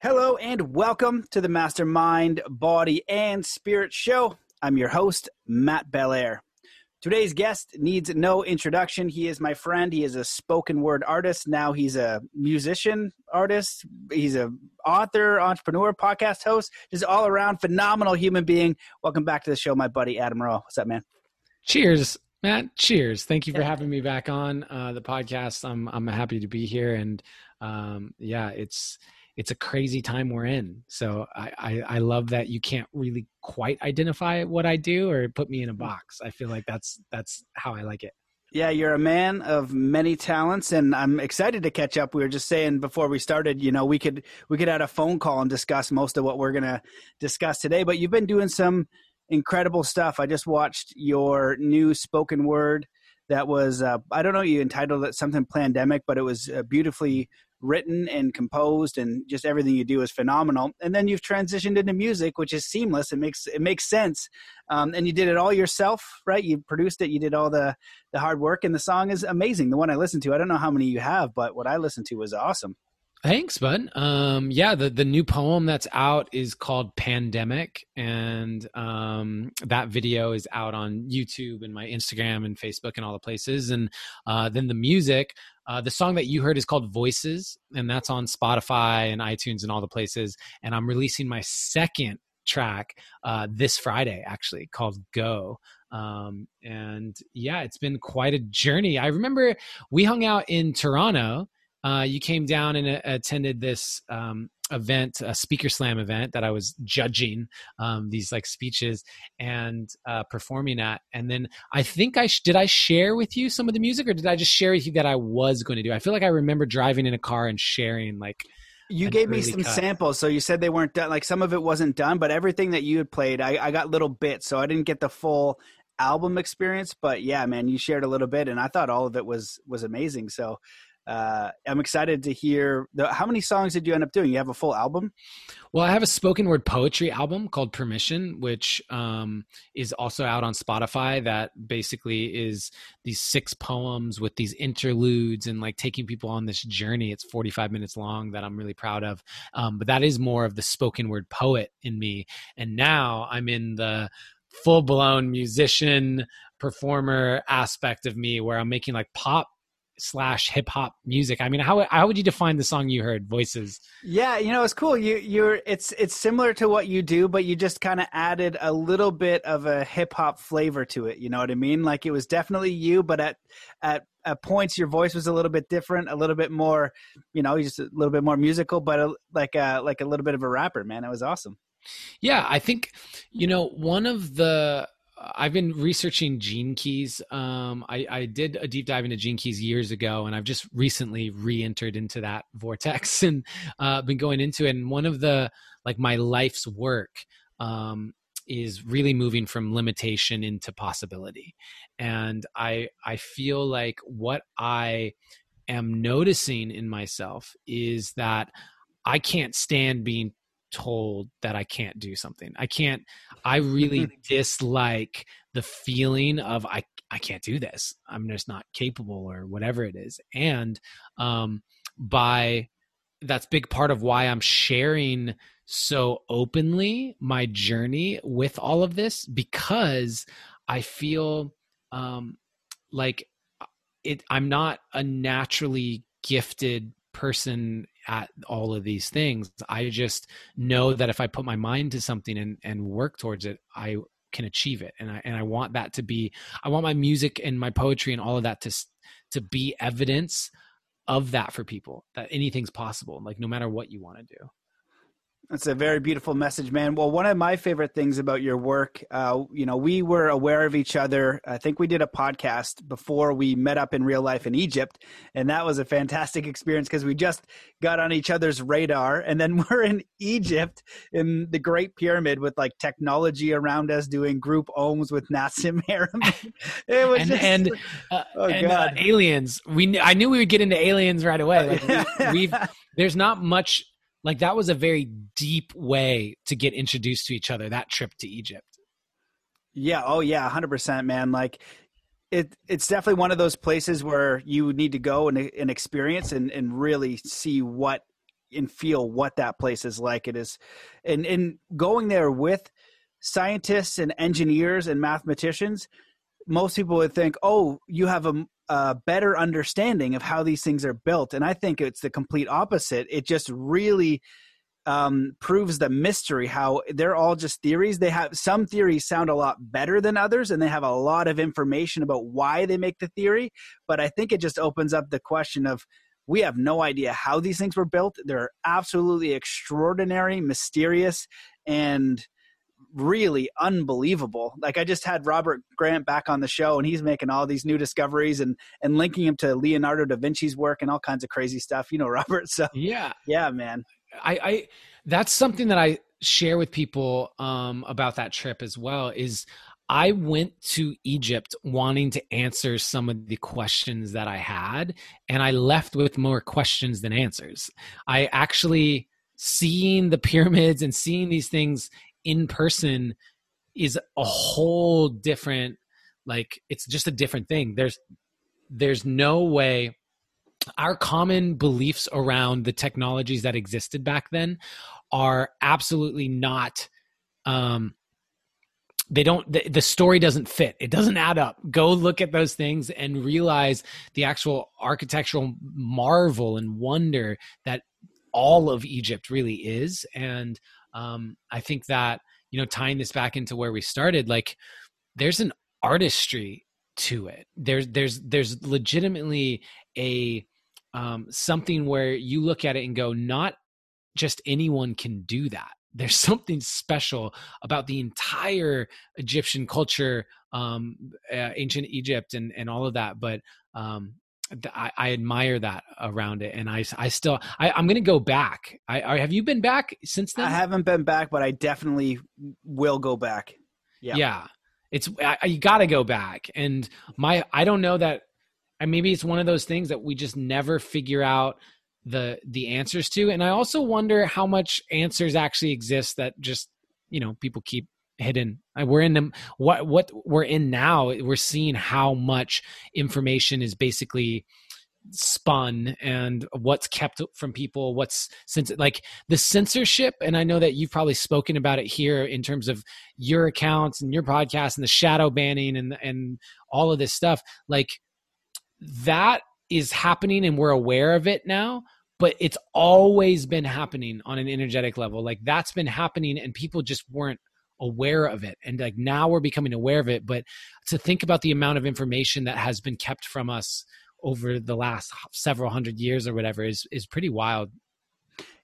Hello and welcome to the Mastermind Body and Spirit Show. I'm your host, Matt Belair. Today's guest needs no introduction. He is my friend. He is a spoken word artist. Now he's a musician artist. He's a author, entrepreneur, podcast host, just all around phenomenal human being. Welcome back to the show, my buddy Adam Roa. What's up, man? Cheers, Matt. Cheers. Thank you for having me back on uh, the podcast. I'm I'm happy to be here, and um, yeah, it's it's a crazy time we're in. So I, I, I love that you can't really quite identify what I do or put me in a mm. box. I feel like that's that's how I like it. Yeah, you're a man of many talents, and I'm excited to catch up. We were just saying before we started, you know, we could we could add a phone call and discuss most of what we're gonna discuss today. But you've been doing some incredible stuff. I just watched your new spoken word that was uh, I don't know you entitled it something pandemic, but it was uh, beautifully written and composed and just everything you do is phenomenal. And then you've transitioned into music which is seamless. It makes it makes sense. Um, and you did it all yourself right? You produced it. You did all the the hard work. And the song is amazing. The one i listened to i don't know how many you have but what i listened to was awesome. Thanks, bud. Um, yeah, the the new poem that's out is called Pandemic, and um, that video is out on YouTube and my Instagram and Facebook and all the places. And uh, then the music, uh, the song that you heard is called Voices, and that's on Spotify and iTunes and all the places. And I'm releasing my second track uh, this Friday, actually, called Go. Um, and yeah, it's been quite a journey. I remember we hung out in Toronto uh, you came down and uh, attended this um, event, a speaker slam event that I was judging um, these like speeches and uh, performing at. And then I think I sh- did I share with you some of the music, or did I just share with you that I was going to do? I feel like I remember driving in a car and sharing like. You gave me some cut. samples, so you said they weren't done. Like some of it wasn't done, but everything that you had played, I, I got little bits, so I didn't get the full album experience. But yeah, man, you shared a little bit, and I thought all of it was was amazing. So uh, I'm excited to hear the, how many songs did you end up doing? You have a full album? Well, I have a spoken word poetry album called Permission, which um, is also out on Spotify. That basically is these six poems with these interludes and like taking people on this journey. It's 45 minutes long that I'm really proud of. Um, but that is more of the spoken word poet in me. And now I'm in the full blown musician performer aspect of me where I'm making like pop slash hip hop music. I mean, how how would you define the song you heard, Voices? Yeah, you know, it's cool. You you're it's it's similar to what you do, but you just kind of added a little bit of a hip hop flavor to it. You know what I mean? Like it was definitely you, but at at at points your voice was a little bit different, a little bit more, you know, just a little bit more musical, but a, like a like a little bit of a rapper. Man, it was awesome. Yeah, I think you know one of the I've been researching gene keys. Um, I, I, did a deep dive into gene keys years ago, and I've just recently re-entered into that vortex and uh, been going into it. And one of the like my life's work um, is really moving from limitation into possibility. And I I feel like what I am noticing in myself is that I can't stand being told that I can't do something. I can't I really dislike the feeling of I I can't do this. I'm just not capable or whatever it is. And um by that's big part of why I'm sharing so openly my journey with all of this because I feel um like it I'm not a naturally gifted person at all of these things. I just know that if I put my mind to something and, and work towards it, I can achieve it. And I, and I want that to be, I want my music and my poetry and all of that to, to be evidence of that for people that anything's possible. Like no matter what you want to do. That's a very beautiful message, man. Well, one of my favorite things about your work, uh, you know, we were aware of each other. I think we did a podcast before we met up in real life in Egypt, and that was a fantastic experience because we just got on each other's radar. And then we're in Egypt in the Great Pyramid with like technology around us, doing group ohms with Nassim Haramein. It was and just, and, uh, oh and uh, aliens. We I knew we would get into aliens right away. Like we, we've there's not much like that was a very deep way to get introduced to each other that trip to egypt yeah oh yeah 100% man like it it's definitely one of those places where you need to go and, and experience and, and really see what and feel what that place is like. It is, and and going there with scientists and engineers and mathematicians, most people would think, oh, you have a, a better understanding of how these things are built, and I think it's the complete opposite. It just really um, proves the mystery how they're all just theories. They have some theories sound a lot better than others, and they have a lot of information about why they make the theory. But I think it just opens up the question of we have no idea how these things were built. They're absolutely extraordinary, mysterious, and really unbelievable. Like I just had Robert Grant back on the show and he's making all these new discoveries and and linking him to Leonardo da Vinci's work and all kinds of crazy stuff. You know, Robert. So yeah, yeah, man. I, I that's something that I share with people um, about that trip as well. Is I went to Egypt wanting to answer some of the questions that I had, and I left with more questions than answers. I actually seeing the pyramids and seeing these things in person is a whole different like it's just a different thing. There's there's no way our common beliefs around the technologies that existed back then are absolutely not um they don't the, the, story doesn't fit. It doesn't add up. Go look at those things and realize the actual architectural marvel and wonder that all of egypt really is. And um, i think that you know tying this back into where we started like there's an artistry to it there's there's there's legitimately a um, something where you look at it and go not just anyone can do that there's something special about the entire Egyptian culture, um, uh, ancient Egypt, and and all of that. But um, I, I, admire that around it, and I I still I, am going to go back. I, I, have you been back since then? I haven't been back, but I definitely will go back. Yeah, yeah. It's I, you got to go back, and my I don't know that. And maybe it's one of those things that we just never figure out the the answers to and i also wonder how much answers actually exist that just you know people keep hidden. Uh, we're in them what what we're in now we're seeing how much information is basically spun and what's kept from people what's since like the censorship and i know that you've probably spoken about it here in terms of your accounts and your podcast and the shadow banning and and all of this stuff like that is happening and we're aware of it now but it's always been happening on an energetic level. Like that's been happening and people just weren't aware of it and like now we're becoming aware of it but to think about the amount of information that has been kept from us over the last several hundred years or whatever is is pretty wild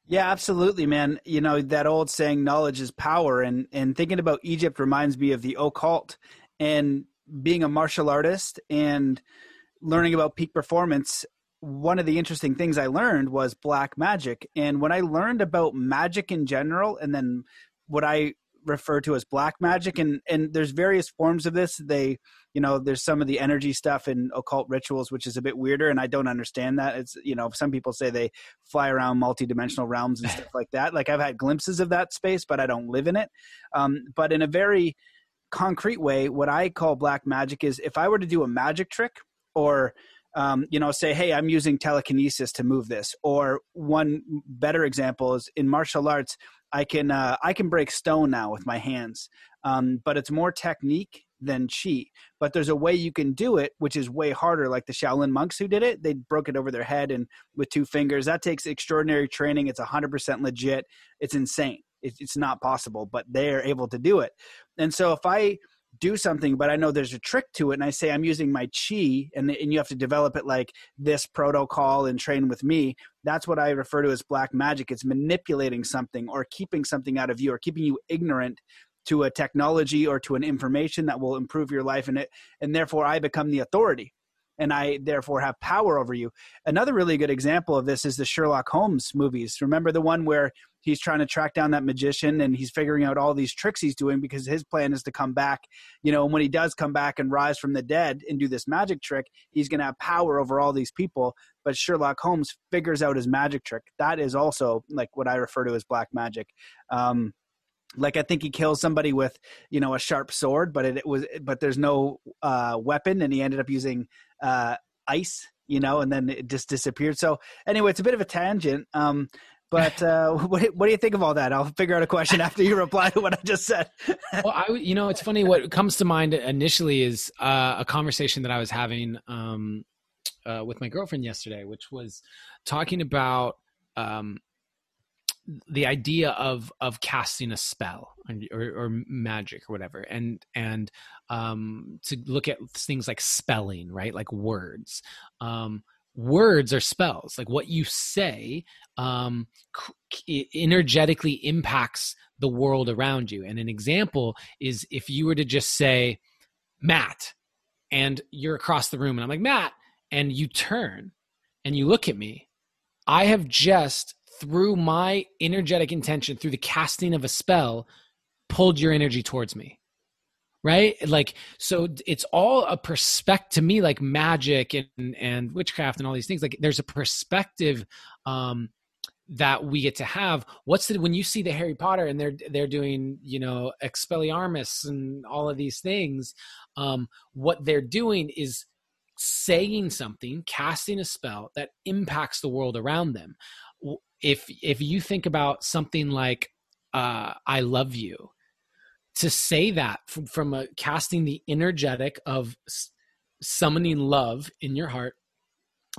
yeah absolutely man you know that old saying knowledge is power and and thinking about egypt reminds me of the occult and being a martial artist and learning about peak performance one of the interesting things I learned was black magic. And when I learned about magic in general, and then what I refer to as black magic, and and there's various forms of this. They, you know, there's some of the energy stuff in occult rituals, which is a bit weirder, and I don't understand that. It's you know, some people say they fly around multi-dimensional realms and stuff like that. Like I've had glimpses of that space, but I don't live in it. Um, but in a very concrete way, what I call black magic is if I were to do a magic trick or um, you know, say, hey, I'm using telekinesis to move this. Or one better example is in martial arts, I can uh, I can break stone now with my hands, um, but it's more technique than chi. But there's a way you can do it, which is way harder. Like the Shaolin monks who did it, they broke it over their head and with two fingers. That takes extraordinary training. It's 100% legit. It's insane. It's not possible, but they're able to do it. And so if I do something, but I know there's a trick to it. And I say I'm using my chi, and and you have to develop it like this protocol and train with me. That's what I refer to as black magic. It's manipulating something or keeping something out of you or keeping you ignorant to a technology or to an information that will improve your life and it and therefore I become the authority and I therefore have power over you. Another really good example of this is the Sherlock Holmes movies. Remember the one where he's trying to track down that magician and he's figuring out all these tricks he's doing because his plan is to come back you know and when he does come back and rise from the dead and do this magic trick he's going to have power over all these people but sherlock holmes figures out his magic trick that is also like what i refer to as black magic um, like I think he kills somebody with you know a sharp sword, but it, it was but there's no uh, weapon, and he ended up using uh, ice, you know, and then it just disappeared. So anyway, it's a bit of a tangent. Um, But uh, what, what do you think of all that? I'll figure out a question after you reply to what I just said. well, I, you know, it's funny. What comes to mind initially is uh, a conversation that I was having um, uh, with my girlfriend yesterday, which was talking about um, the idea of of casting a spell or, or, magic or whatever and and um to look at things like spelling right like words um words are spells like what you say um energetically impacts the world around you and an example is if you were to just say matt and you're across the room and i'm like matt and you turn and you look at me i have just through my energetic intention, through the casting of a spell, pulled your energy towards me. Right? Like, so it's all a perspective to me, like magic and, and witchcraft and all these things. Like, there's a perspective um, that we get to have. What's the, when you see the Harry Potter and they're, they're doing, you know, Expelliarmus and all of these things, um, what they're doing is saying something, casting a spell that impacts the world around them if if you think about something like uh, "I love you," to say that from, from a casting the energetic of summoning love in your heart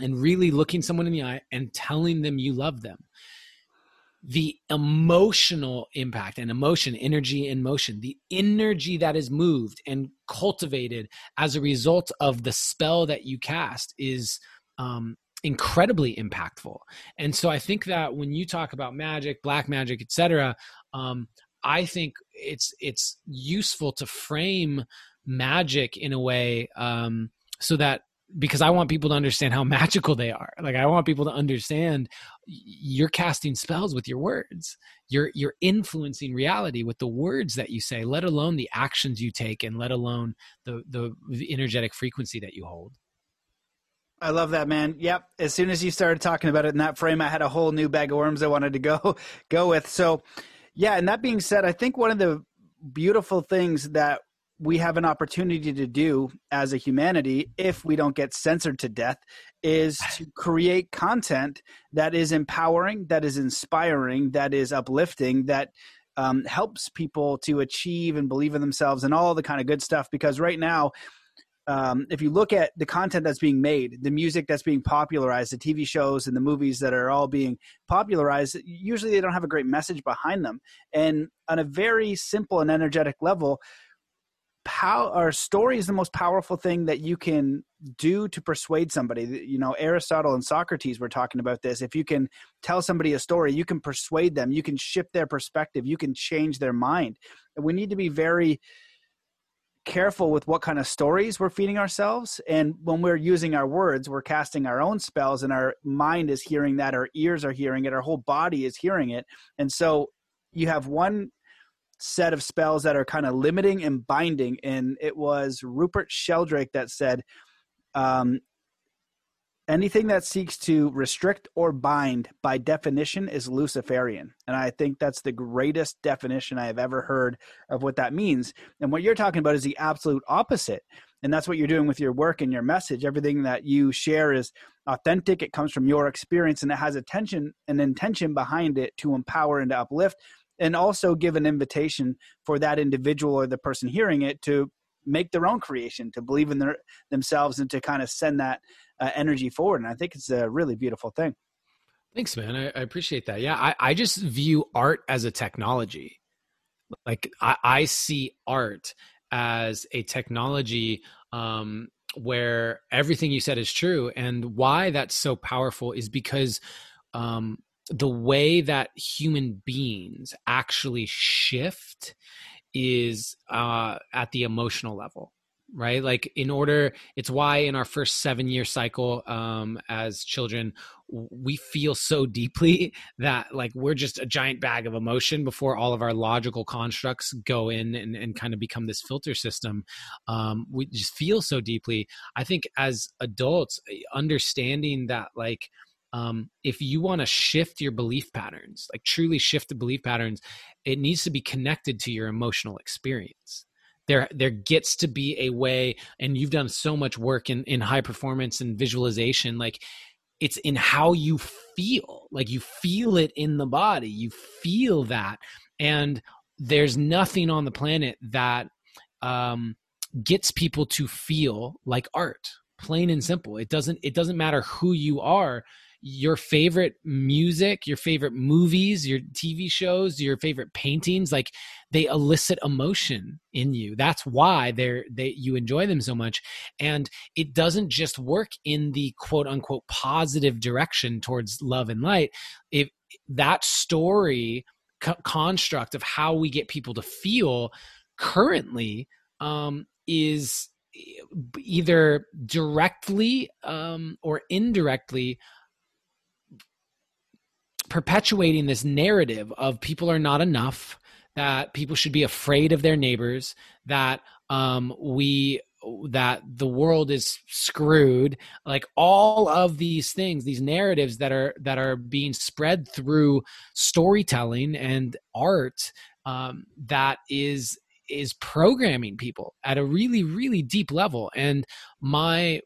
and really looking someone in the eye and telling them you love them the emotional impact and emotion energy and motion the energy that is moved and cultivated as a result of the spell that you cast is um, incredibly impactful. And so I think that when you talk about magic, black magic, etc., um, I think it's it's useful to frame magic in a way um, so that because I want people to understand how magical they are. Like I want people to understand you're casting spells with your words. You're you're influencing reality with the words that you say, let alone the actions you take and let alone the the energetic frequency that you hold. I love that, man. Yep. As soon as you started talking about it in that frame, I had a whole new bag of worms I wanted to go go with. So, yeah. And that being said, I think one of the beautiful things that we have an opportunity to do as a humanity, if we don't get censored to death, is to create content that is empowering, that is inspiring, that is uplifting, that um, helps people to achieve and believe in themselves and all the kind of good stuff. Because right now, um, if you look at the content that's being made, the music that's being popularized, the TV shows and the movies that are all being popularized, usually they don't have a great message behind them. And on a very simple and energetic level, our story is the most powerful thing that you can do to persuade somebody. You know, Aristotle and Socrates were talking about this. If you can tell somebody a story, you can persuade them, you can shift their perspective, you can change their mind. And we need to be very careful with what kind of stories we're feeding ourselves. And when we're using our words, we're casting our own spells, and our mind is hearing that, our ears are hearing it, our whole body is hearing it. And so you have one set of spells that are kind of limiting and binding. And it was Rupert Sheldrake that said, um, anything that seeks to restrict or bind by definition is luciferian. And i think that's the greatest definition i have ever heard of what that means. And what you're talking about is the absolute opposite. And that's what you're doing with your work and your message. Everything that you share is authentic. It comes from your experience and it has attention and intention behind it to empower and to uplift and also give an invitation for that individual or the person hearing it to make their own creation to believe in their themselves and to kind of send that uh, energy forward. And I think it's a really beautiful thing. Thanks, man. I, I appreciate that. Yeah, I, I, just view art as a technology. Like I, I see art as a technology um, where everything you said is true. And why that's so powerful is because um, the way that human beings actually shift is uh, at the emotional level right? Like in order it's why in our first seven year cycle um as children we feel so deeply that like we're just a giant bag of emotion before all of our logical constructs go in and, and kind of become this filter system. Um we just feel so deeply. I think as adults understanding that like um, if you want to shift your belief patterns, like truly shift the belief patterns, it needs to be connected to your emotional experience. There there gets to be a way and you've done so much work in in high performance and visualization like it's in how you feel like you feel it in the body you feel that and there's nothing on the planet that um, gets people to feel like art plain and simple. It doesn't it doesn't matter who you are your favorite music, your favorite movies, your TV shows, your favorite paintings, like they elicit emotion in you. That's why they're they you enjoy them so much. And it doesn't just work in the quote unquote positive direction towards love and light. If that story co- construct of how we get people to feel currently um, is either directly um, or indirectly perpetuating this narrative of people are not enough, that people should be afraid of their neighbors, that um, we that the world is screwed. Like all of these things these narratives that are that are being spread through storytelling and art um, that is is programming people at a really really deep level. And my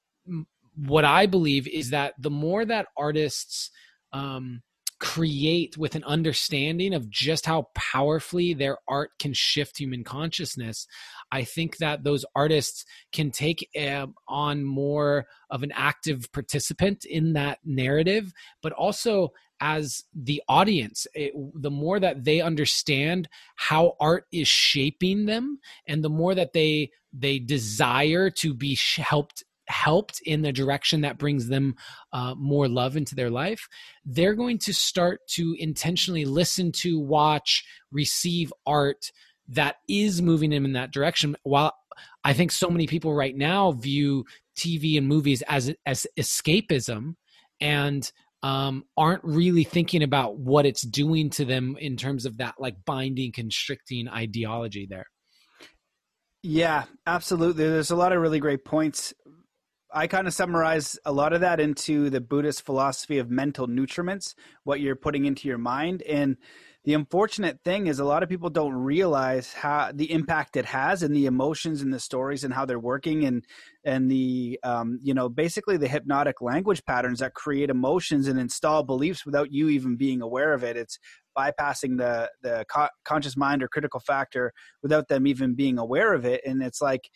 what i believe is that the more that artists um, create with an understanding of just how powerfully their art can shift human consciousness i think that those artists can take uh, on more of an active participant in that narrative but also as the audience it, the more that they understand how art is shaping them and the more that they they desire to be helped helped in the direction that brings them uh, more love into their life, they're going to start to intentionally listen to, watch, receive art that is moving them in that direction. While I think so many people right now view TV and movies as as escapism and um, aren't really thinking about what it's doing to them in terms of that like binding, constricting ideology there. Yeah, absolutely. There's a lot of really great points I kind of summarize a lot of that into the Buddhist philosophy of mental nutriments, what you're putting into your mind. And the unfortunate thing is a lot of people don't realize how the impact it has and the emotions and the stories and how they're working and and the um, you know basically the hypnotic language patterns that create emotions and install beliefs without you even being aware of it it's bypassing the the co- conscious mind or critical factor without them even being aware of it and it's like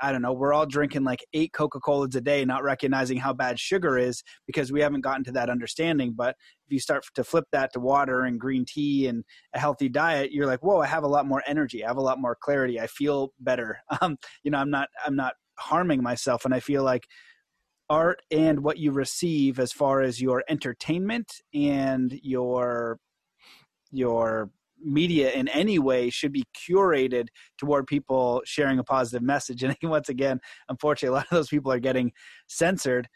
I don't know, we're all drinking like eight Coca Colas a day, not recognizing how bad sugar is because we haven't gotten to that understanding. But if you start to flip that to water and green tea and a healthy diet, you're like, whoa, I have a lot more energy. I have a lot more clarity. I feel better. Um, you know, I'm not, I'm not harming myself. And I feel like art and what you receive as far as your entertainment and your, your media in any way should be curated toward people sharing a positive message. And once again, unfortunately, a lot of those people are getting censored.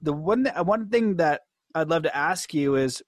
The one one thing that I'd love to ask you is,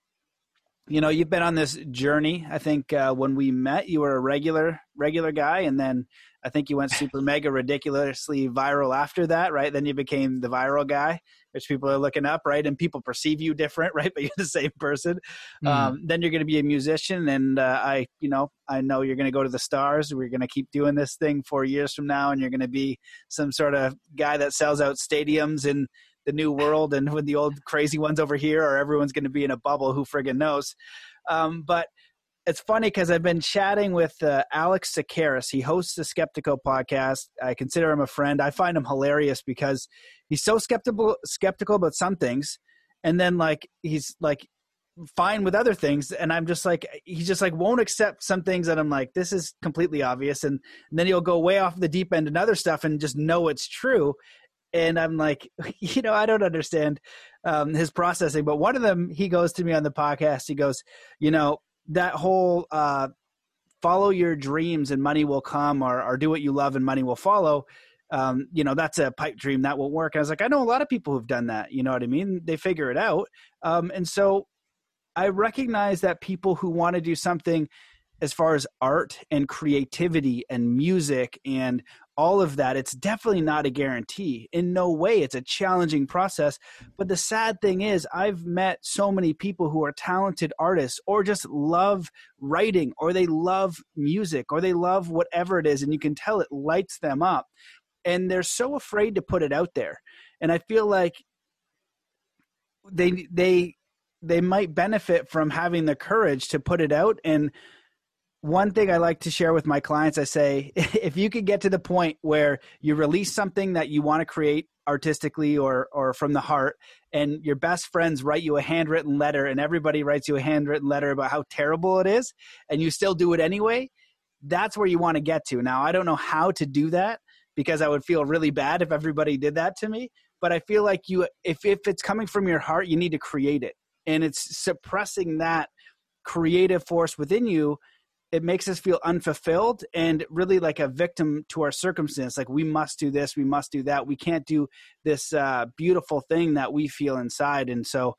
you know, you've been on this journey. I think uh, when we met, you were a regular regular guy, and then I think you went super mega ridiculously viral after that, right? Then you became the viral guy, which people are looking up, right? And people perceive you different, right? But you're the same person. Mm. Um, then you're going to be a musician, and uh, I, you know, I know you're going to go to the stars. We're going to keep doing this thing four years from now, and you're going to be some sort of guy that sells out stadiums in the new world, and when the old crazy ones over here, or everyone's going to be in a bubble. Who friggin' knows? Um, but it's funny because I've been chatting with uh, Alex Tsakiris. He hosts the Skeptiko podcast. I consider him a friend. I find him hilarious because he's so skeptical skeptical about some things, and then like he's like fine with other things and i'm just like he just like won't accept some things that i'm like this is completely obvious and, and then he'll go way off the deep end and other stuff and just know it's true and i'm like you know i don't understand um, his processing but one of them he goes to me on the podcast he goes you know that whole uh, follow your dreams and money will come or, or do what you love and money will follow um, you know that's a pipe dream that won't work. And i was like i know a lot of people who've done that you know what i mean? They figure it out. Um, and so i recognize that people who want to do something as far as art and creativity and music and all of that it's definitely not a guarantee. In no way it's a challenging process. But the sad thing is i've met so many people who are talented artists or just love writing or they love music or they love whatever it is and you can tell it lights them up and they're so afraid to put it out there. And i feel like they they they might benefit from having the courage to put it out and one thing I like to share with my clients, I say, if you could get to the point where you release something that you want to create artistically or or from the heart, and your best friends write you a handwritten letter, and everybody writes you a handwritten letter about how terrible it is, and you still do it anyway, that's where you want to get to. Now, I don't know how to do that because I would feel really bad if everybody did that to me, but I feel like you, if if it's coming from your heart, you need to create it, and it's suppressing that creative force within you it makes us feel unfulfilled and really like a victim to our circumstance. Like we must do this we must do that. We can't do this uh, beautiful thing that we feel inside. And so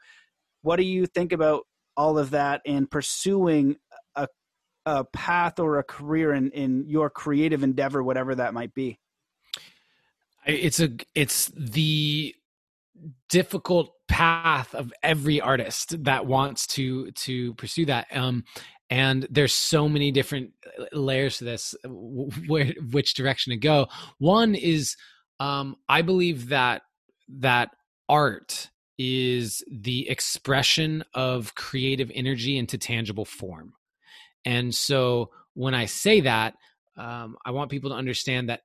what do you think about all of that and pursuing a, a path or a career in, in your creative endeavor whatever that might be? It's a it's the difficult path of every artist that wants to to pursue that. Um and there's so many different uh, layers to this where which direction to go. One is um i believe that that art is the expression of creative energy into tangible form. And so when i say that um, i want people to understand that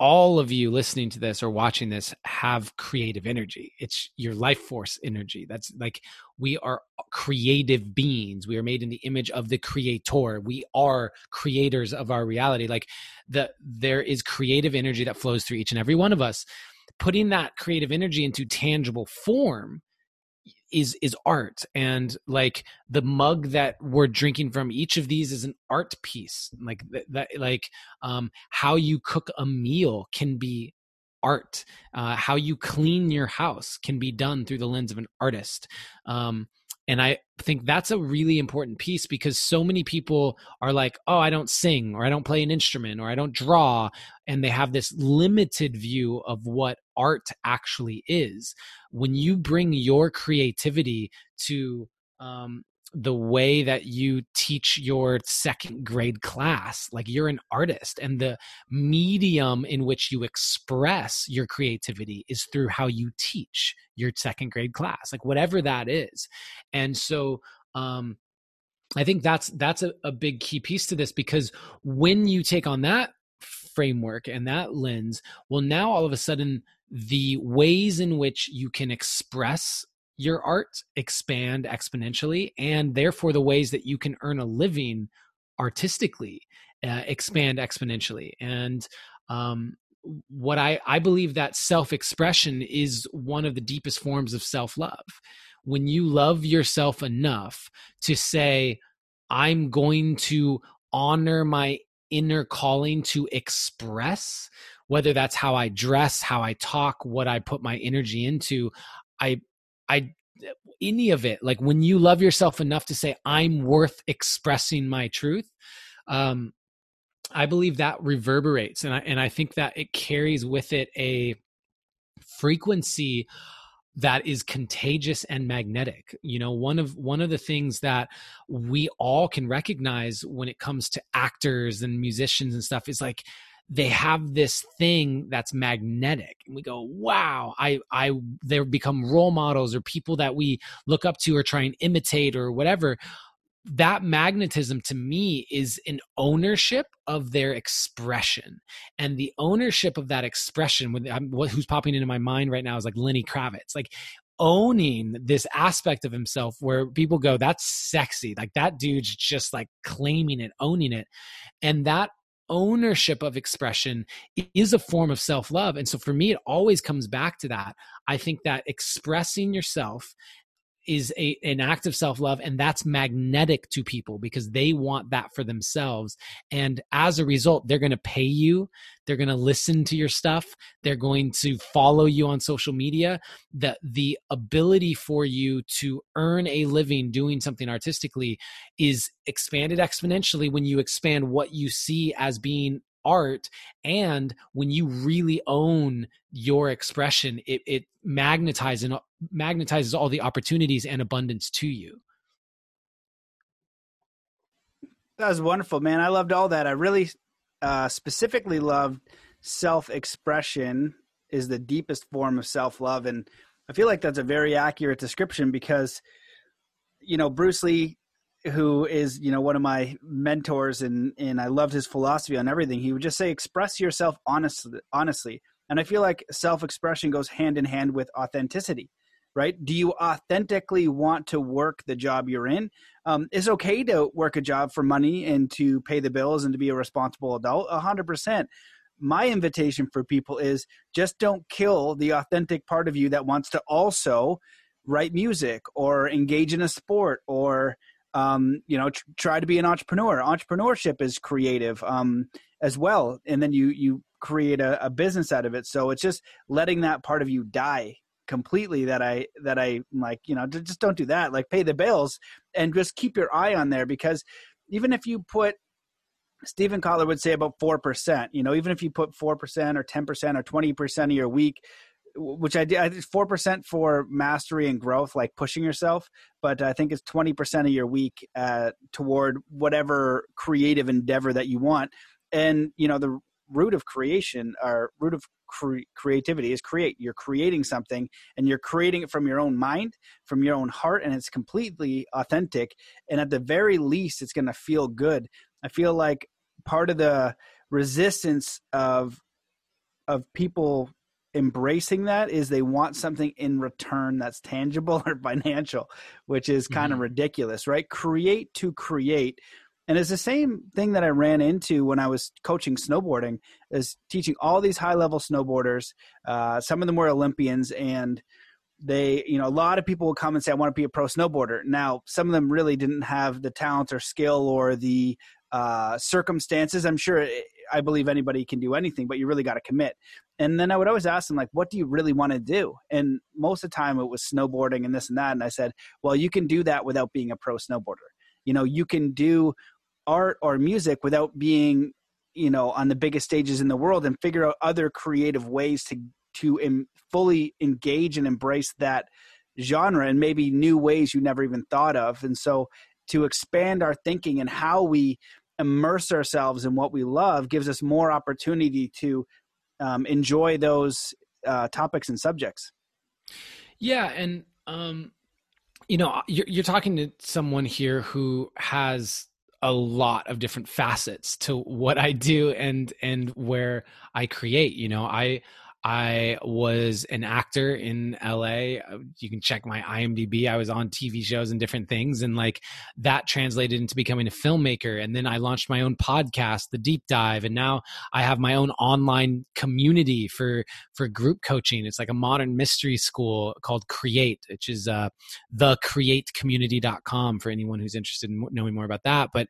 all of you listening to this or watching this have creative energy. It's your life force energy. That's like we are creative beings. We are made in the image of the creator. We are creators of our reality. Like the there is creative energy that flows through each and every one of us. Putting that creative energy into tangible form is is art and like the mug that we're drinking from each of these is an art piece like that, that like um how you cook a meal can be art. Uh, how you clean your house can be done through the lens of an artist. Um and i think that's a really important piece because so many people are like oh i don't sing or i don't play an instrument or i don't draw and they have this limited view of what art actually is. When you bring your creativity to um, the way that you teach your second grade class like you're an artist and the medium in which you express your creativity is through how you teach your second grade class like whatever that is. And so um i think that's that's a, a big key piece to this because when you take on that framework and that lens well now all of a sudden the ways in which you can express your art expand exponentially and therefore the ways that you can earn a living artistically uh, expand exponentially. And um, what i i believe that self-expression is one of the deepest forms of self-love. When you love yourself enough to say i'm going to honor my inner calling to express whether that's how i dress how i talk what i put my energy into i I any of it like when you love yourself enough to say i'm worth expressing my truth um i believe that reverberates and i and i think that it carries with it a frequency that is contagious and magnetic. You know one of one of the things that we all can recognize when it comes to actors and musicians and stuff is like they have this thing that's magnetic. And we go wow i i they become role models or people that we look up to or try and imitate or whatever. That magnetism to me is an ownership of their expression. And the ownership of that expression um, what who's popping into my mind right now is like lenny kravitz. Like owning this aspect of himself where people go that's sexy. Like that dude's just like claiming it owning it. And that ownership of expression is a form of self love. And so for me, it always comes back to that. I think that expressing yourself is a, an act of self love, and that's magnetic to people because they want that for themselves. And as a result, they're going to pay you, they're going to listen to your stuff, they're going to follow you on social media. The, the ability for you to earn a living doing something artistically is expanded exponentially when you expand what you see as being art and when you really own your expression it, it magnetizes magnetizes all the opportunities and abundance to you. That was wonderful man. I loved all that. I really uh, specifically loved self-expression is the deepest form of self-love and I feel like that's a very accurate description because, you know, Bruce Lee, who is you know one of my mentors and and I loved his philosophy on everything. He would just say, express yourself honestly, honestly. And I feel like self expression goes hand in hand with authenticity right? Do you authentically want to work the job you're in? Um, it's okay to work a job for money and to pay the bills and to be a responsible adult, 100%. My invitation for people is just don't kill the authentic part of you that wants to also write music or engage in a sport or um, you know tr- try to be an entrepreneur. Entrepreneurship is creative um, as well and then you you create a, a business out of it. So it's just letting that part of you die completely that I that I like you know just don't do that. Like pay the bills and just keep your eye on there because even if you put Steven Kotler would say about 4%, you know, even if you put 4% or 10% or 20% of your week, which I did, I did 4% for mastery and growth, like pushing yourself, but I think it's 20% of your week uh, toward whatever creative endeavor that you want. And, you know, the root of creation or root of cre- creativity is create. You're creating something and you're creating it from your own mind, from your own heart, and it's completely authentic. And at the very least, it's going to feel good. I feel like part of the resistance of of people embracing that is they want something in return that's tangible or financial, which is kind mm-hmm. of ridiculous, right? Create to create and it's the same thing that I ran into when I was coaching snowboarding, is teaching all these high level snowboarders. Uh, some of them were Olympians, and they, you know, a lot of people will come and say, "I want to be a pro snowboarder." Now, some of them really didn't have the talent or skill or the uh, circumstances. I'm sure I believe anybody can do anything, but you really got to commit. And then I would always ask them, like, what do you really want to do? And most of the time it was snowboarding and this and that. And I said, well, you can do that without being a pro snowboarder. You know, you can do art or music without being you know on the biggest stages in the world and figure out other creative ways to to Im- fully engage and embrace that genre and maybe new ways you never even thought of and so to expand our thinking and how we immerse ourselves in what we love gives us more opportunity to um, enjoy those uh, topics and subjects yeah and um, you know you're, you're talking to someone here who has a lot of different facets to what I do and and where I create. You know, I I was an actor in LA. Uh, you can check my IMDb. I was on TV shows and different things. And like that translated into becoming a filmmaker. And then I launched my own podcast, The Deep Dive. And now I have my own online community for, for group coaching. It's like a modern mystery school called Create, which is uh, thecreatecommunity.com for anyone who's interested in knowing more about that. But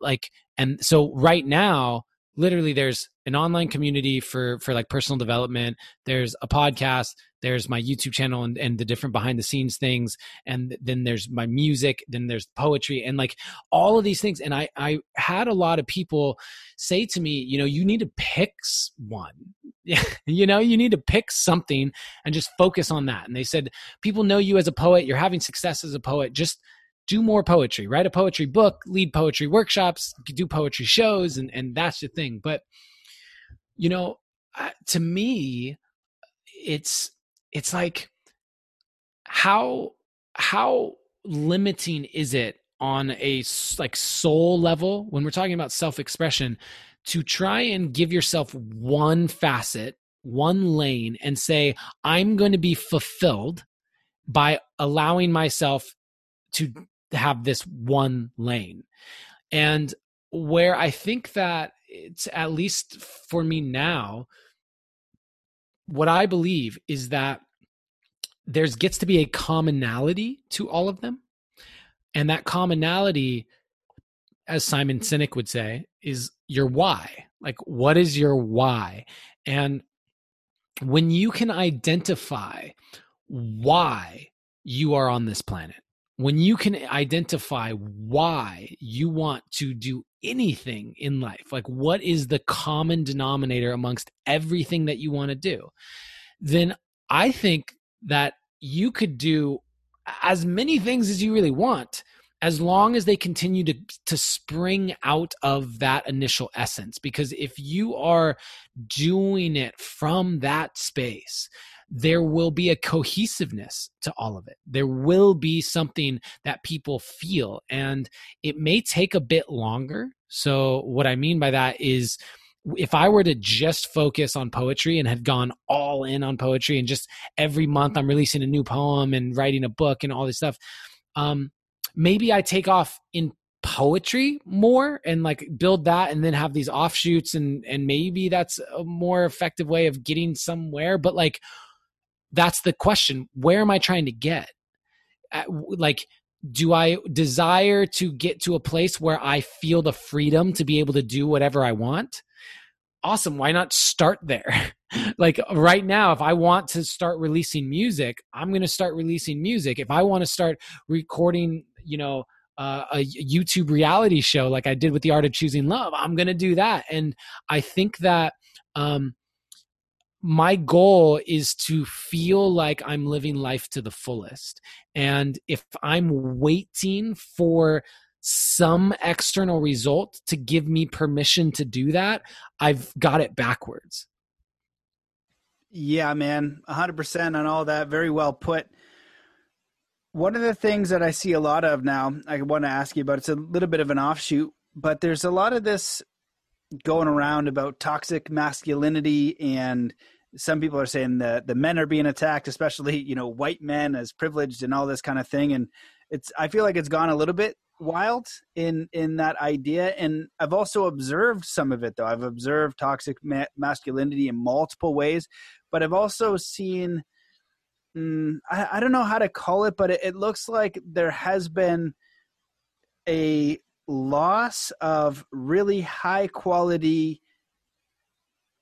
like, and so right now, literally there's an online community for for like personal development. There's a podcast. There's my youtube channel and, and the different behind the scenes things. And then there's my music. Then there's poetry. And like all of these things. And i i had a lot of people say to me you know you need to pick one. You know you need to pick something and just focus on that. And they said people know you as a poet. You're having success as a poet. Just do more poetry, write a poetry book, lead poetry workshops, do poetry shows, and and that's the thing. But you know, to me, it's it's like how how limiting is it on a like soul level when we're talking about self-expression to try and give yourself one facet one lane and say i'm going to be fulfilled by allowing myself to have this one lane. And where I think that it's at least for me now, what I believe is that there's gets to be a commonality to all of them. And that commonality, as Simon Sinek would say, is your why. Like, what is your why? And when you can identify why you are on this planet, when you can identify why you want to do anything in life, like what is the common denominator amongst everything that you want to do, then I think that you could do as many things as you really want as long as they continue to to spring out of that initial essence because if you are doing it from that space there will be a cohesiveness to all of it. There will be something that people feel, and it may take a bit longer. So, what I mean by that is, if I were to just focus on poetry and had gone all in on poetry and just every month I'm releasing a new poem and writing a book and all this stuff, um, maybe I take off in poetry more and like build that and then have these offshoots and and maybe that's a more effective way of getting somewhere. But like that's the question: where am I trying to get? At, like do I desire to get to a place where I feel the freedom to be able to do whatever I want? awesome why not start there like right now if i want to start releasing music i'm going to start releasing music if i want to start recording you know uh, a youtube reality show like i did with the art of choosing love i'm going to do that and i think that um my goal is to feel like I'm living life to the fullest. And if I'm waiting for some external result to give me permission to do that, I've got it backwards. Yeah, man, 100% on all that. Very well put. One of the things that I see a lot of now, I want to ask you about, it's a little bit of an offshoot, but there's a lot of this going around about toxic masculinity and some people are saying that the men are being attacked, especially, you know, white men as privileged and all this kind of thing. And it's, I feel like it's gone a little bit wild in in that idea and i've also observed some of it though i've observed toxic ma- masculinity in multiple ways but i've also seen mm, I, I, don't know how to call it but it, it looks like there has been a loss of really high quality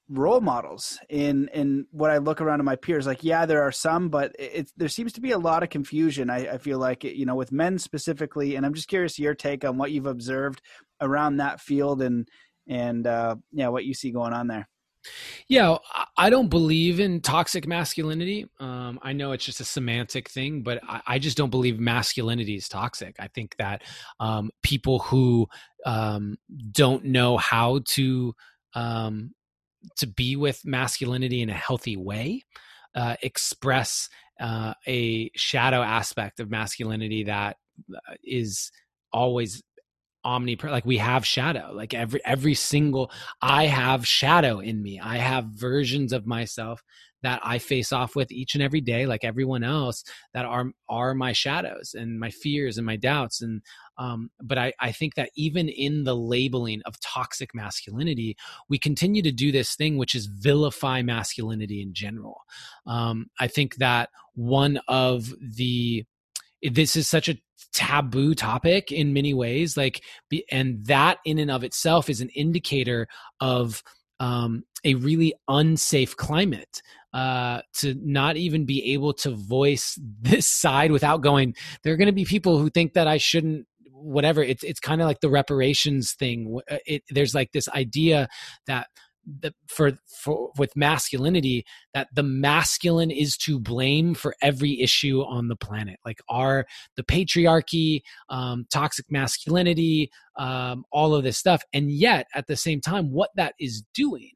role models in in what I look around at my peers. Like, yeah, there are some, but it, there seems to be a lot of confusion. I, I feel like you know with men specifically, and I'm just curious your take on what you've observed around that field and and uh, yeah, what you see going on there. Yeah, I don't believe in toxic masculinity. Um, I know it's just a semantic thing, but I, I, just don't believe masculinity is toxic. I think that um, people who um, don't know how to um, to be with masculinity in a healthy way, uh, express uh, a shadow aspect of masculinity that uh, always omnipresent like we have shadow. Like every every single i have shadow in me. I have versions of myself that i face off with each and every day like everyone else that are are my shadows and my fears and my doubts. And um, but I, I think that even in the labeling of toxic masculinity, we continue to do this thing, which is vilify masculinity in general. Um, I think that one of the this is such a taboo topic in many ways like and that in and of itself is an indicator of um, a really unsafe climate uh, to not even be able to voice this side without going there are going to be people who think that i shouldn't whatever. It's it's kind of like the reparations thing uh, it, there's like this idea that the, for, for with masculinity that the masculine is to blame for every issue on the planet. Like our the patriarchy um, toxic masculinity um, all of this stuff. And yet at the same time what that is doing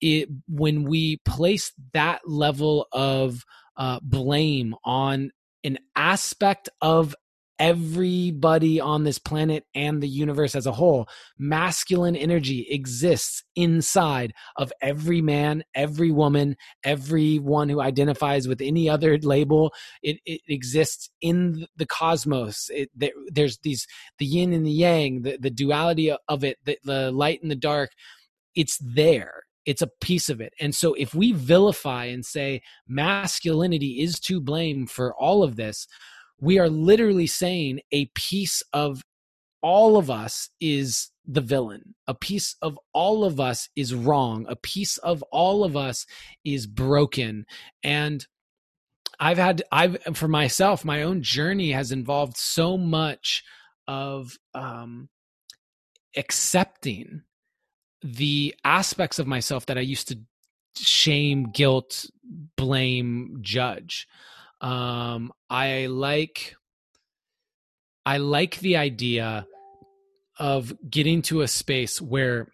it when we place that level of uh, blame on an aspect of everybody on this planet and the universe as a whole. Masculine energy exists inside of every man, every woman, everyone who identifies with any other label. It, it exists in the cosmos. It, there, there's these the yin and the yang, the, the duality of it, the, the light and the dark. It's there it's a piece of it. And so if we vilify and say masculinity is to blame for all of this, we are literally saying a piece of all of us is the villain. A piece of all of us is wrong. A piece of all of us is broken. And I've had, I've, for myself, my own journey has involved so much of um, accepting the aspects of myself that I used to shame, guilt, blame, judge. Um, I like I like the idea of getting to a space where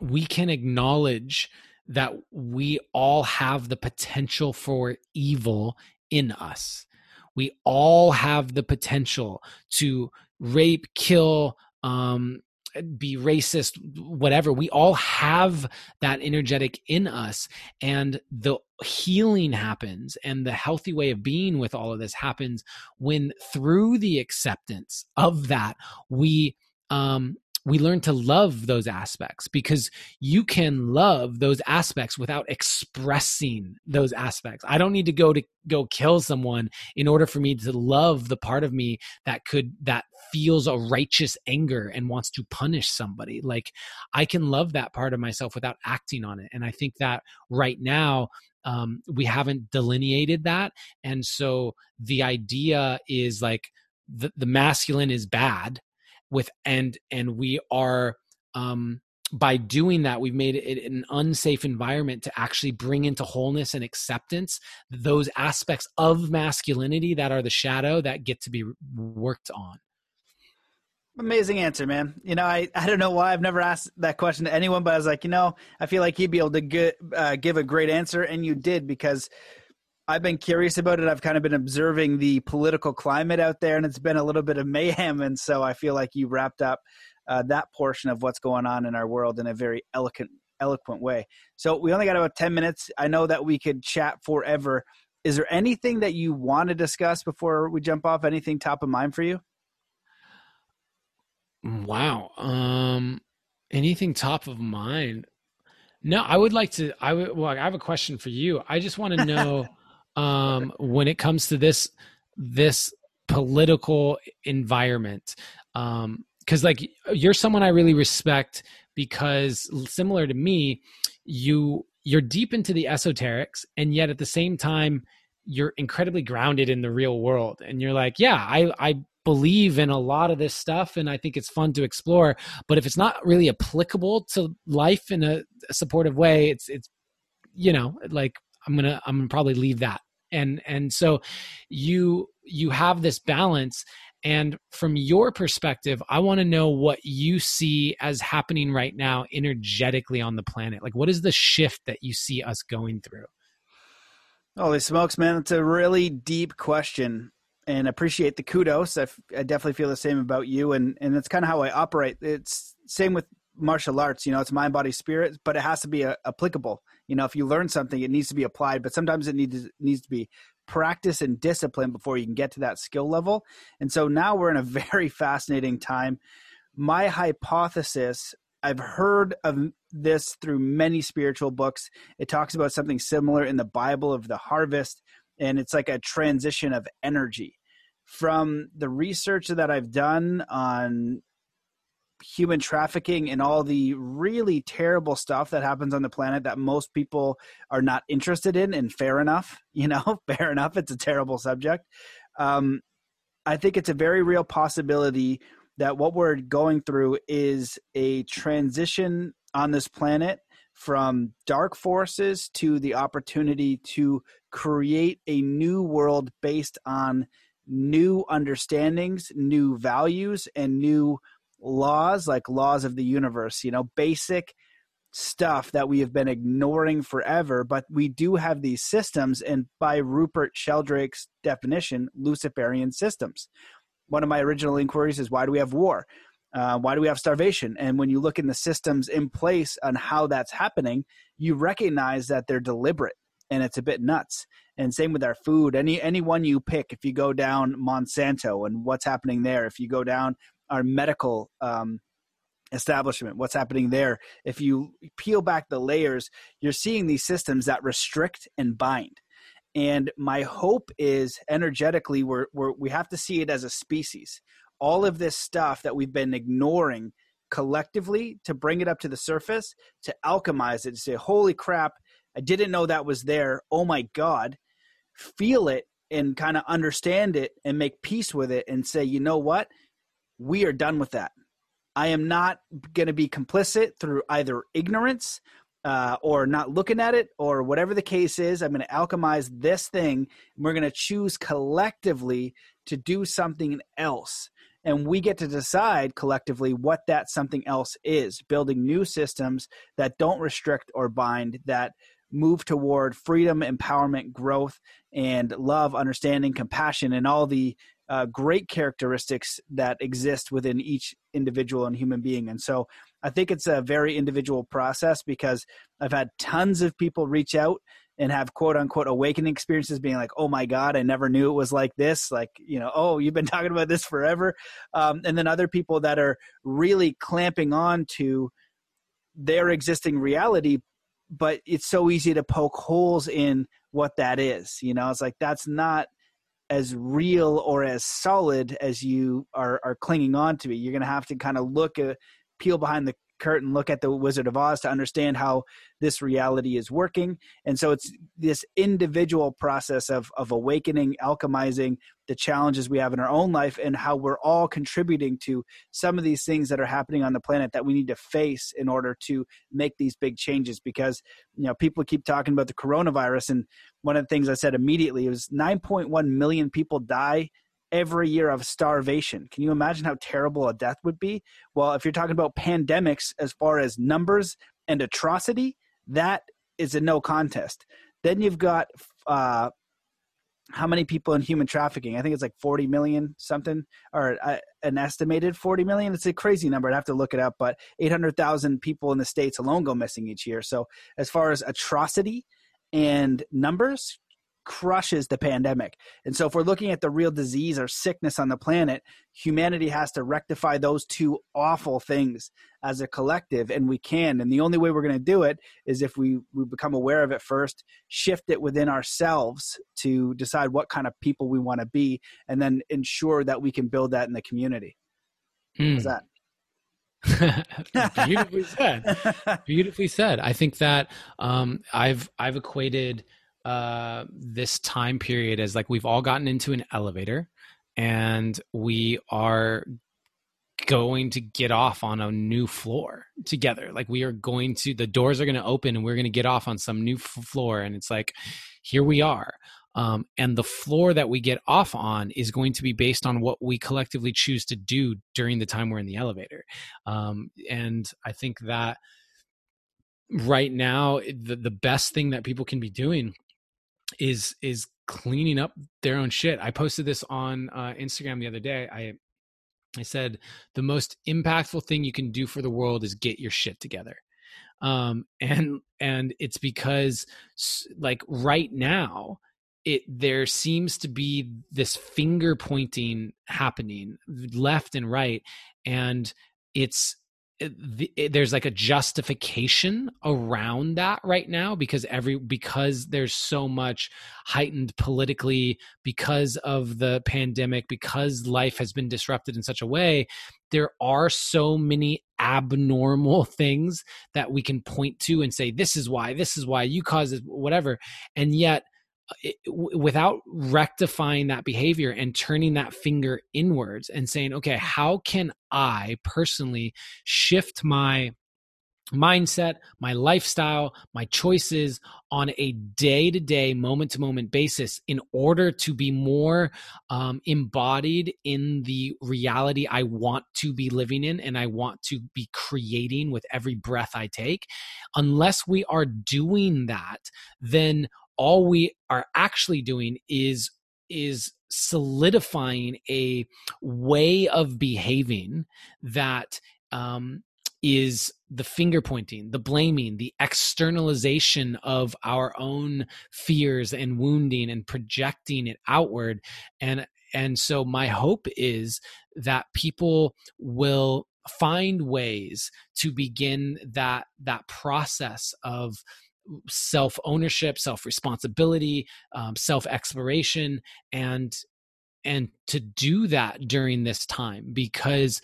we can acknowledge that we all have the potential for evil in us. We all have the potential to rape, kill, um, be racist, whatever. We all have that energetic in us. And the healing happens and the healthy way of being with all of this happens when through the acceptance of that, we um we learn to love those aspects because you can love those aspects without expressing those aspects. I don't need to go to go kill someone in order for me to love the part of me that could that feels a righteous anger and wants to punish somebody. Like I can love that part of myself without acting on it. And I think that right now um, we haven't delineated that, and so the idea is like the, the masculine is bad with and and we are um by doing that we've made it an unsafe environment to actually bring into wholeness and acceptance those aspects of masculinity that are the shadow that get to be worked on. Amazing answer man. You know i i don't know why i've never asked that question to anyone but i was like you know i feel like he'd be able to get, uh, give a great answer and you did because I've been curious about it. I've kind of been observing the political climate out there, and it's been a little bit of mayhem. And so I feel like you wrapped up uh, that portion of what's going on in our world in a very eloquent, eloquent way. So we only got about ten minutes. I know that we could chat forever. Is there anything that you want to discuss before we jump off? Anything top of mind for you? Wow. Um, anything top of mind? No, I would like to. I would. Well, I have a question for you. I just want to know. Um, when it comes to this this political environment um because like you're someone i really respect because similar to me you you're deep into the esoterics and yet at the same time you're incredibly grounded in the real world. And you're like yeah i i believe in a lot of this stuff and i think it's fun to explore but if it's not really applicable to life in a, a supportive way it's it's you know like i'm gonna i'm gonna probably leave that and and so you you have this balance and from your perspective i want to know what you see as happening right now energetically on the planet. Like what is the shift that you see us going through? Holy smokes man it's a really deep question and appreciate the kudos. I, f- I definitely feel the same about you and and that's kind of how i operate. It's same with martial arts you know it's mind body spirit but it has to be a, uh, applicable you know if you learn something it needs to be applied but sometimes it needs needs to be practice and discipline before you can get to that skill level. And so now we're in a very fascinating time. My hypothesis i've heard of this through many spiritual books. It talks about something similar in the bible of the harvest and it's like a transition of energy. From the research that I've done on human trafficking and all the really terrible stuff that happens on the planet that most people are not interested in and fair enough you know fair enough it's a terrible subject. Um, i think it's a very real possibility that what we're going through is a transition on this planet from dark forces to the opportunity to create a new world based on new understandings new values and new laws like laws of the universe, you know, basic stuff that we have been ignoring forever, but we do have these systems, and by Rupert Sheldrake's definition, Luciferian systems. One of my original inquiries is why do we have war? Uh, why do we have starvation? And when you look in the systems in place on how that's happening, you recognize that they're deliberate and it's a bit nuts. And same with our food. Any any one you pick, if you go down Monsanto and what's happening there, if you go down our medical um, establishment, what's happening there. If you peel back the layers, you're seeing these systems that restrict and bind. And my hope is energetically, we're, we're, we have to see it as a species. All of this stuff that we've been ignoring collectively to bring it up to the surface, to alchemize it, to say, holy crap, I didn't know that was there. Oh my God. Feel it and kind of understand it and make peace with it and say, you know what? We are done with that. I am not going to be complicit through either ignorance uh, or not looking at it or whatever the case is. I'm going to alchemize this thing. And we're going to choose collectively to do something else. and we get to decide collectively what that something else is building new systems that don't restrict or bind that move toward freedom empowerment growth and love understanding compassion and all the uh, great characteristics that exist within each individual and human being. And so i think it's a very individual process because i've had tons of people reach out and have quote unquote awakening experiences being like oh my god i never knew it was like this. Like you know oh you've been talking about this forever. Um, and then other people that are really clamping on to their existing reality but it's so easy to poke holes in what that is you know? It's like that's not as real or as solid as you are are clinging on to it. You're going to have to kind of look at peel behind the curtain, look at the Wizard of Oz to understand how this reality is working. And so it's this individual process of of awakening, alchemizing the challenges we have in our own life and how we're all contributing to some of these things that are happening on the planet that we need to face in order to make these big changes because you know people keep talking about the coronavirus and one of the things I said immediately was 9.1 million people die every year of starvation. Can you imagine how terrible a death would be? Well, if you're talking about pandemics as far as numbers and atrocity, that is a no contest. Then you've got uh, how many people in human trafficking? I think it's like 40 million something, or uh, an estimated 40 million. It's a crazy number. I'd have to look it up, but 800,000 people in the States alone go missing each year. So, as far as atrocity and numbers, crushes the pandemic. And so, if we're looking at the real disease or sickness on the planet, humanity has to rectify those two awful things as a collective, and we can. And the only way we're going to do it is if we, we become aware of it first, shift it within ourselves to decide what kind of people we want to be, and then ensure that we can build that in the community. Mm. How's that? beautifully said beautifully said i think that um, i've i've equated uh, this time period as like we've all gotten into an elevator and we are going to get off on a new floor together. Like we are going to the doors are going to open and we're going to get off on some new f- floor and it's like here we are. Um, and the floor that we get off on is going to be based on what we collectively choose to do during the time we're in the elevator. Um, and i think that right now the, the best thing that people can be doing is is cleaning up their own shit. I posted this on uh, Instagram the other day. I I said the most impactful thing you can do for the world is get your shit together. Um, and and it's because like right now it there seems to be this finger pointing happening left and right and it's the, there's like a justification around that right now because every because there's so much heightened politically because of the pandemic because life has been disrupted in such a way there are so many abnormal things that we can point to and say this is why this is why you caused whatever. And yet it, without rectifying that behavior and turning that finger inwards and saying okay how can i personally shift my mindset my lifestyle my choices on a day to day moment to moment basis in order to be more um, embodied in the reality i want to be living in and i want to be creating with every breath i take? Unless we are doing that then all we are actually doing is is solidifying a way of behaving that um, is the finger pointing, the blaming, the externalization of our own fears and wounding and projecting it outward. And and so my hope is that people will find ways to begin that that process of self ownership, self responsibility, um, self exploration, and and to do that during this time because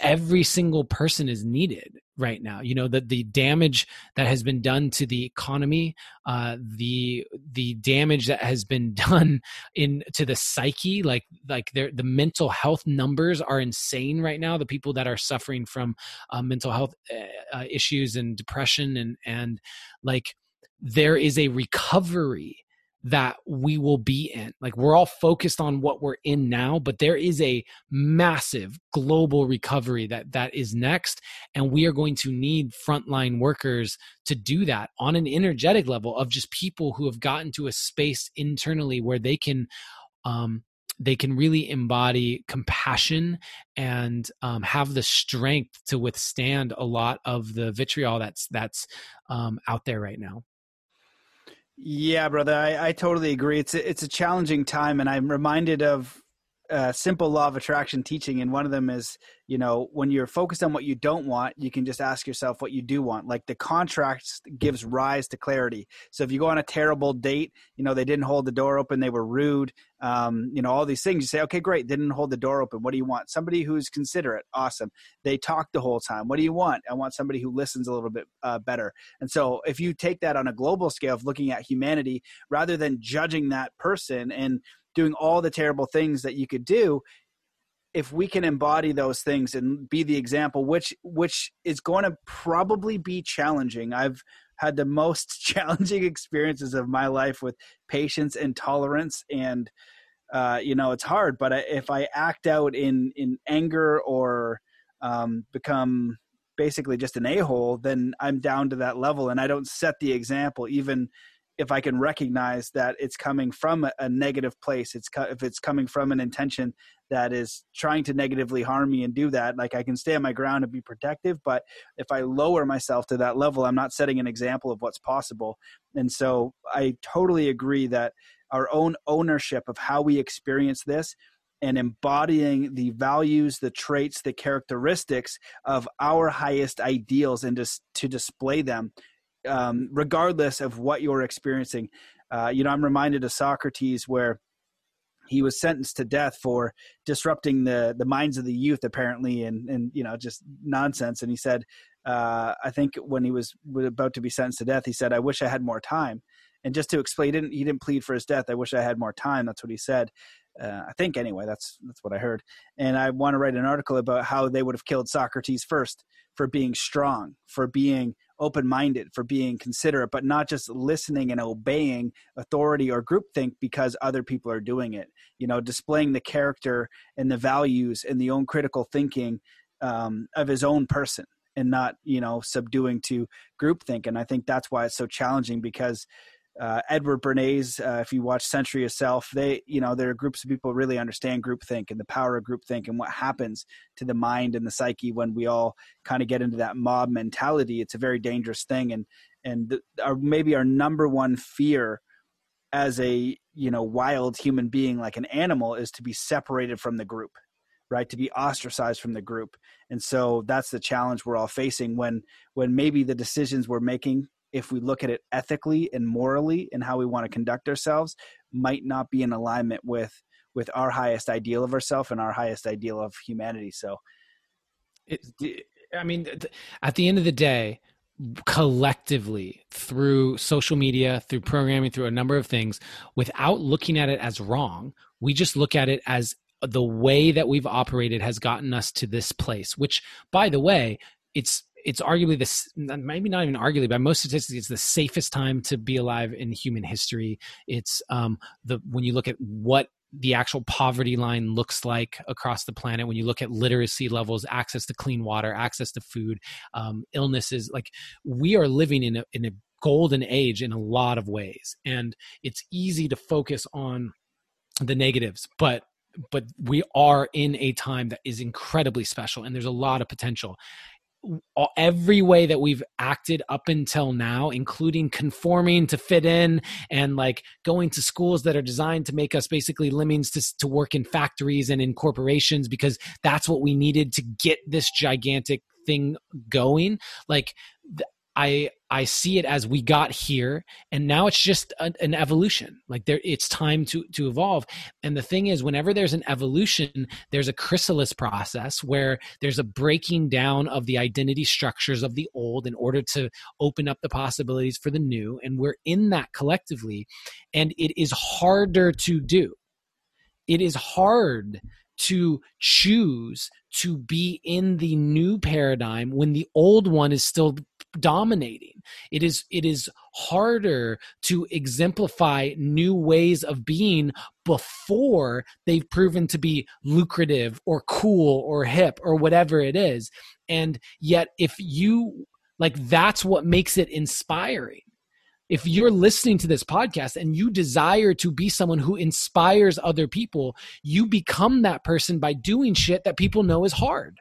every single person is needed right now. You know the the damage that has been done to the economy uh the the damage that has been done in to the psyche like like the mental health numbers are insane right now. The people that are suffering from uh, mental health uh, uh issues and depression and and like there is a recovery that we will be in. Like we're all focused on what we're in now, but there is a massive global recovery that that is next and we are going to need frontline workers to do that on an energetic level of just people who have gotten to a space internally where they can um they can really embody compassion and um, have the strength to withstand a lot of the vitriol that's that's um, out there right now. Yeah, brother, I, I totally agree. It's a, it's a challenging time, and I'm reminded of a simple law of attraction teaching, and one of them is, you know, when you're focused on what you don't want, you can just ask yourself what you do want. Like the contract gives rise to clarity. So if you go on a terrible date, you know, they didn't hold the door open, they were rude, um, you know, all these things. You say, okay, great, didn't hold the door open. What do you want? Somebody who's considerate, awesome. They talk the whole time. What do you want? I want somebody who listens a little bit uh, better. And so if you take that on a global scale of looking at humanity rather than judging that person and doing all the terrible things that you could do if we can embody those things and be the example which which is going to probably be challenging i've had the most challenging experiences of my life with patience and tolerance and uh, you know it's hard but if i act out in in anger or um, become basically just an a-hole then i'm down to that level and i don't set the example even if I can recognize that it's coming from a, a negative place, it's co- if it's coming from an intention that is trying to negatively harm me and do that, like I can stay on my ground and be protective. But if I lower myself to that level, I'm not setting an example of what's possible. And so I totally agree that our own ownership of how we experience this and embodying the values, the traits, the characteristics of our highest ideals and just to display them um, regardless of what you're experiencing. Uh, you know, I'm reminded of Socrates where he was sentenced to death for disrupting the the minds of the youth apparently and and you know just nonsense. And he said uh, i think when he was about to be sentenced to death he said i wish i had more time. And just to explain he didn't, he didn't plead for his death. I wish i had more time. That's what he said. Uh, i think anyway that's that's what i heard. And i want to write an article about how they would have killed socrates first for being strong for being open minded, for being considerate, but not just listening and obeying authority or groupthink because other people are doing it. You know, displaying the character and the values and the own critical thinking um, of his own person and not, you know, subduing to groupthink. And I think that's why it's so challenging because uh, Edward Bernays, uh, if you watch Century of Self, they, you know, there are groups of people really understand groupthink and the power of groupthink and what happens to the mind and the psyche when we all kind of get into that mob mentality. It's a very dangerous thing, and and the, our, maybe our number one fear as a you know wild human being like an animal is to be separated from the group right to be ostracized from the group and so that's the challenge we're all facing when when maybe the decisions we're making if we look at it ethically and morally and how we want to conduct ourselves might not be in alignment with with our highest ideal of ourselves and our highest ideal of humanity so. It, i mean at the end of the day collectively through social media through programming through a number of things without looking at it as wrong we just look at it as the way that we've operated has gotten us to this place which by the way it's it's arguably this maybe not even arguably by most statistics it's the safest time to be alive in human history. It's um the when you look at what the actual poverty line looks like across the planet when you look at literacy levels access to clean water access to food um, illnesses like we are living in a, in a golden age in a lot of ways. And it's easy to focus on the negatives but but we are in a time that is incredibly special and there's a lot of potential every way that we've acted up until now including conforming to fit in and like going to schools that are designed to make us basically lemmings to, to work in factories and in corporations because that's what we needed to get this gigantic thing going. Like I I see it as we got here, and now it's just a, an evolution. Like there, it's time to to evolve. And the thing is, whenever there's an evolution, there's a chrysalis process where there's a breaking down of the identity structures of the old in order to open up the possibilities for the new. And we're in that collectively, and it is harder to do. It is hard to choose to be in the new paradigm when the old one is still dominating. It is it is harder to exemplify new ways of being before they've proven to be lucrative or cool or hip or whatever it is. And yet if you like that's what makes it inspiring if you're listening to this podcast and you desire to be someone who inspires other people, you become that person by doing shit that people know is hard.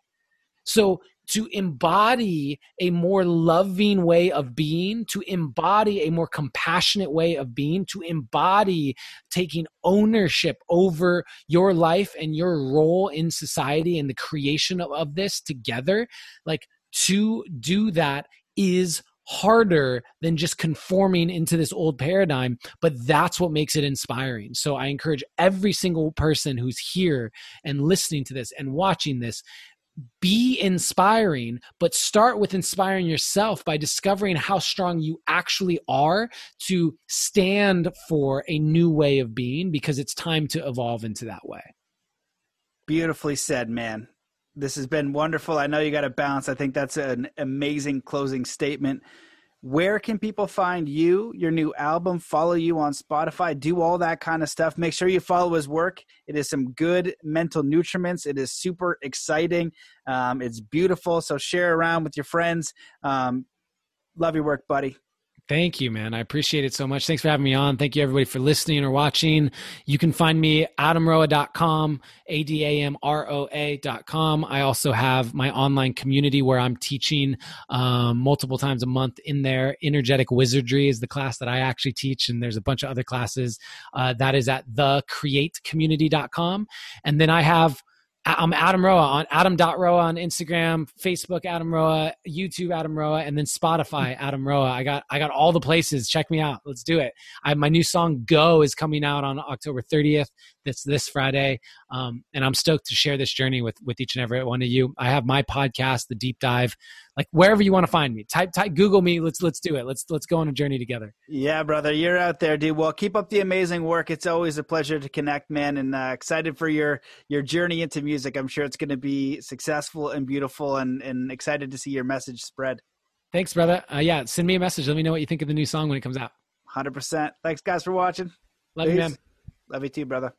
So to embody a more loving way of being, to embody a more compassionate way of being, to embody taking ownership over your life and your role in society and the creation of, of this together, like to do that is harder than just conforming into this old paradigm but that's what makes it inspiring so i encourage every single person who's here and listening to this and watching this be inspiring, but start with inspiring yourself by discovering how strong you actually are to stand for a new way of being because it's time to evolve into that way. Beautifully said, man this has been wonderful. I know you got to bounce. I think that's an amazing closing statement. Where can people find you, your new album, follow you on Spotify, do all that kind of stuff? Make sure you follow his work. It is some good mental nutriments. It is super exciting. Um, it's beautiful. So share around with your friends. Um, love your work, buddy. Thank you, man. I appreciate it so much. Thanks for having me on. Thank you, everybody, for listening or watching. You can find me adamroa.com, A D A M R O A.com. I also have my online community where I'm teaching um, multiple times a month in there. Energetic Wizardry is the class that I actually teach, and there's a bunch of other classes. Uh, that is at thecreatecommunity.com. And then I have I'm Adam Roa on Adam.Roa on Instagram, Facebook Adam Roa, YouTube Adam Roa, and then Spotify Adam Roa. I got I got all the places. Check me out. Let's do it. I, my new song Go is coming out on October 30th. That's this Friday, um, and I'm stoked to share this journey with with each and every one of you. I have my podcast, The Deep Dive, like wherever you want to find me. Type type Google me. Let's let's do it. Let's let's go on a journey together. Yeah, brother, you're out there, dude. Well, keep up the amazing work. It's always a pleasure to connect, man, and uh, excited for your your journey into music. I'm sure it's going to be successful and beautiful, and and excited to see your message spread. Thanks, brother. Uh, yeah, send me a message. Let me know what you think of the new song when it comes out. Hundred percent. Thanks, guys, for watching. Love Peace. you, man. Love you too, brother.